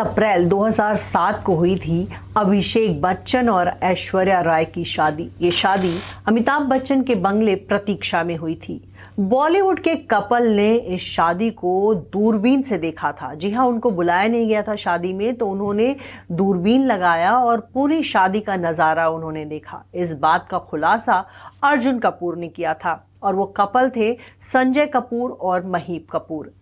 अप्रैल 2007 को हुई थी अभिषेक बच्चन और ऐश्वर्या राय की शादी। ये शादी अमिताभ बच्चन के बंगले प्रतीक्षा में हुई थी। बॉलीवुड के कपल ने इस शादी को दूरबीन से देखा था। जी हाँ उनको बुलाया नहीं गया था शादी में तो उन्होंने दूरबीन लगाया और पूरी शादी का नज़ारा उन्होंने देखा। इस बात का खुलासा अर्जुन कपूर ने किया था और वो कपल थे संजय कपूर और महीप कपूर।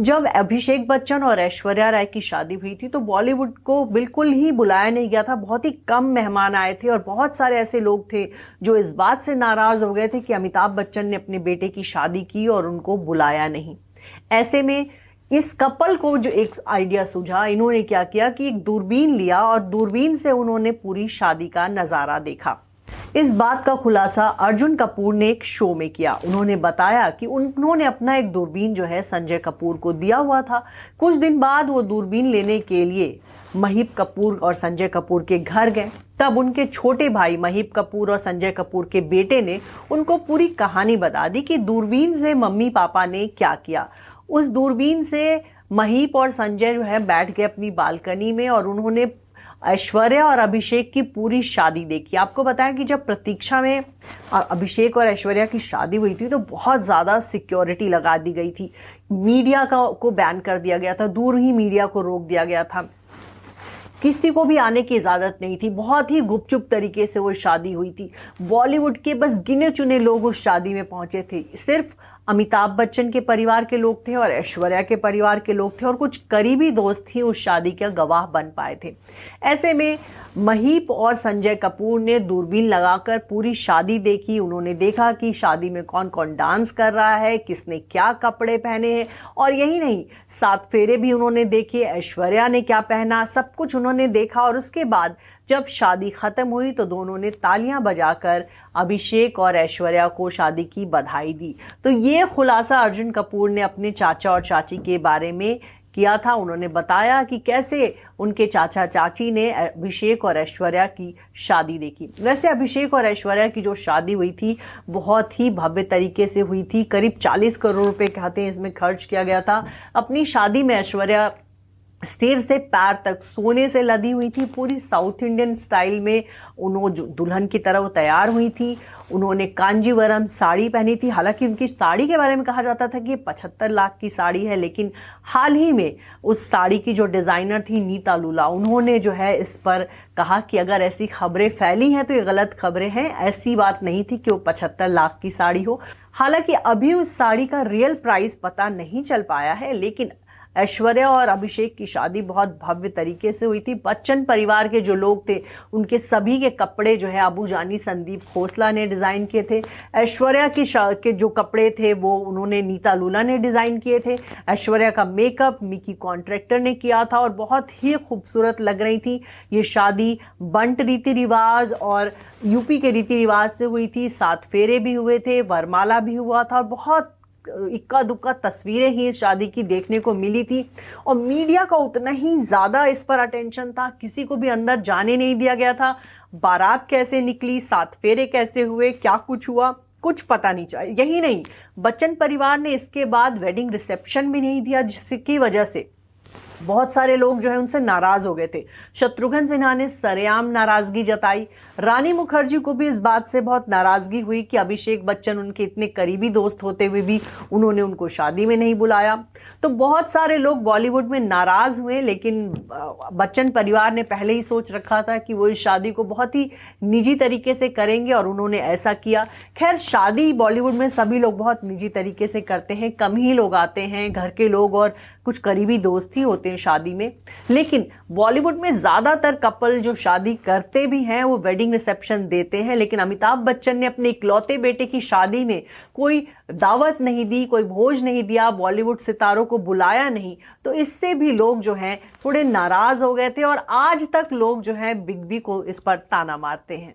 जब अभिषेक बच्चन और ऐश्वर्या राय की शादी हुई थी तो बॉलीवुड को बिल्कुल ही बुलाया नहीं गया था। बहुत ही कम मेहमान आए थे और बहुत सारे ऐसे लोग थे जो इस बात से नाराज़ हो गए थे कि अमिताभ बच्चन ने अपने बेटे की शादी की और उनको बुलाया नहीं। ऐसे में इस कपल को जो एक आइडिया सूझा, इन्होंने क्या किया कि एक दूरबीन लिया और दूरबीन से उन्होंने पूरी शादी का नज़ारा देखा। इस बात का खुलासा अर्जुन कपूर ने एक शो में किया। उन्होंने बताया कि उन्होंने अपना एक दूरबीन जो है, संजय कपूर को दिया हुआ था। कुछ दिन बाद वो दूरबीन लेने के लिए महीप कपूर और संजय कपूर के घर गए। तब उनके छोटे भाई महीप कपूर और संजय कपूर के बेटे ने उनको पूरी कहानी बता दी कि दूरबीन से मम्मी पापा ने क्या किया। उस दूरबीन से महीप और संजय जो है, बैठ गए अपनी बालकनी में और उन्होंने ऐश्वर्या और अभिषेक की पूरी शादी देखी। आपको बताया कि जब प्रतीक्षा में अभिषेक और ऐश्वर्या की शादी हुई थी तो बहुत ज़्यादा सिक्योरिटी लगा दी गई थी। मीडिया का, को बैन कर दिया गया था, दूर ही मीडिया को रोक दिया गया था। किसी को भी आने की इजाज़त नहीं थी। बहुत ही गुपचुप तरीके से वो शादी हुई थी। बॉलीवुड के बस गिने चुने लोग उस शादी में पहुँचे थे। सिर्फ़ अमिताभ बच्चन के परिवार के लोग थे और ऐश्वर्या के परिवार के लोग थे और कुछ करीबी दोस्त ही उस शादी के गवाह बन पाए थे। ऐसे में महीप और संजय कपूर ने दूरबीन लगाकर पूरी शादी देखी। उन्होंने देखा कि शादी में कौन कौन डांस कर रहा है, किसने क्या कपड़े पहने हैं और यही नहीं, सात फेरे भी उन्होंने देखे, ऐश्वर्या ने क्या पहना, सब कुछ उन्होंने देखा और उसके बाद जब शादी खत्म हुई तो दोनों ने तालियाँ बजाकर अभिषेक और ऐश्वर्या को शादी की बधाई दी। तो ये खुलासा अर्जुन कपूर ने अपने चाचा और चाची के बारे में किया था। उन्होंने बताया कि कैसे उनके चाचा चाची ने अभिषेक और ऐश्वर्या की शादी देखी। वैसे अभिषेक और ऐश्वर्या की जो शादी हुई थी, बहुत ही भव्य तरीके से हुई थी। करीब 40 करोड़ रुपए कहते हैं इसमें खर्च किया गया था। अपनी शादी में ऐश्वर्या सिर से पैर तक, सोने से लदी हुई थी पूरी साउथ इंडियन स्टाइल में। उन्होंने दुल्हन की तरह वो तैयार हुई थी। उन्होंने कांजीवरम साड़ी पहनी थी। हालाँकि उनकी साड़ी के बारे में कहा जाता था कि ये पचहत्तर लाख की साड़ी है, लेकिन हाल ही में उस साड़ी की जो डिज़ाइनर थी नीता लूला, उन्होंने जो है इस पर कहा कि अगर ऐसी खबरें फैली हैं तो ये गलत खबरें हैं। ऐसी बात नहीं थी कि वो पचहत्तर लाख की साड़ी हो। हालाँकि अभी उस साड़ी का रियल प्राइस पता नहीं चल पाया है, लेकिन ऐश्वर्या और अभिषेक की शादी बहुत भव्य तरीके से हुई थी। बच्चन परिवार के जो लोग थे, उनके सभी के कपड़े जो है, अबू जानी, संदीप खोसला ने डिज़ाइन किए थे। ऐश्वर्या की के जो कपड़े थे, वो उन्होंने नीता लूला ने डिज़ाइन किए थे। ऐश्वर्या का मेकअप मिकी कॉन्ट्रैक्टर ने किया था और बहुत ही खूबसूरत लग रही थी। ये शादी बंट रीति रिवाज और यूपी के रीति रिवाज से हुई थी। सात फेरे भी हुए थे, वरमाला भी हुआ था और बहुत इक्का दुक्का तस्वीरें ही इस शादी की देखने को मिली थी। और मीडिया का उतना ही ज़्यादा इस पर अटेंशन था। किसी को भी अंदर जाने नहीं दिया गया था। बारात कैसे निकली? सात फेरे कैसे हुए? क्या कुछ हुआ? कुछ पता नहीं चाहिए यही नहीं, बच्चन परिवार ने इसके बाद वेडिंग रिसेप्शन भी नहीं दिया, जिसकी वजह से बहुत सारे लोग जो है उनसे नाराज़ हो गए थे। शत्रुघ्न सिन्हा ने सरेआम नाराज़गी जताई। रानी मुखर्जी को भी इस बात से बहुत नाराज़गी हुई कि अभिषेक बच्चन उनके इतने करीबी दोस्त होते हुए भी उन्होंने उनको शादी में नहीं बुलाया। तो बहुत सारे लोग बॉलीवुड में नाराज़ हुए, लेकिन बच्चन परिवार ने पहले ही सोच रखा था कि वो इस शादी को बहुत ही निजी तरीके से करेंगे और उन्होंने ऐसा किया। खैर, शादी बॉलीवुड में सभी लोग बहुत निजी तरीके से करते हैं, कम ही लोग आते हैं, घर के लोग और कुछ करीबी दोस्त ही होते हैं शादी में। लेकिन बॉलीवुड में ज़्यादातर कपल जो शादी करते भी हैं, वो वेडिंग रिसेप्शन देते हैं। लेकिन अमिताभ बच्चन ने अपने इकलौते बेटे की शादी में कोई दावत नहीं दी, कोई भोज नहीं दिया, बॉलीवुड सितारों को बुलाया नहीं। तो इससे भी लोग जो हैं, थोड़े नाराज़ हो गए थे और आज तक लोग जो है, बिग बी को इस पर ताना मारते हैं।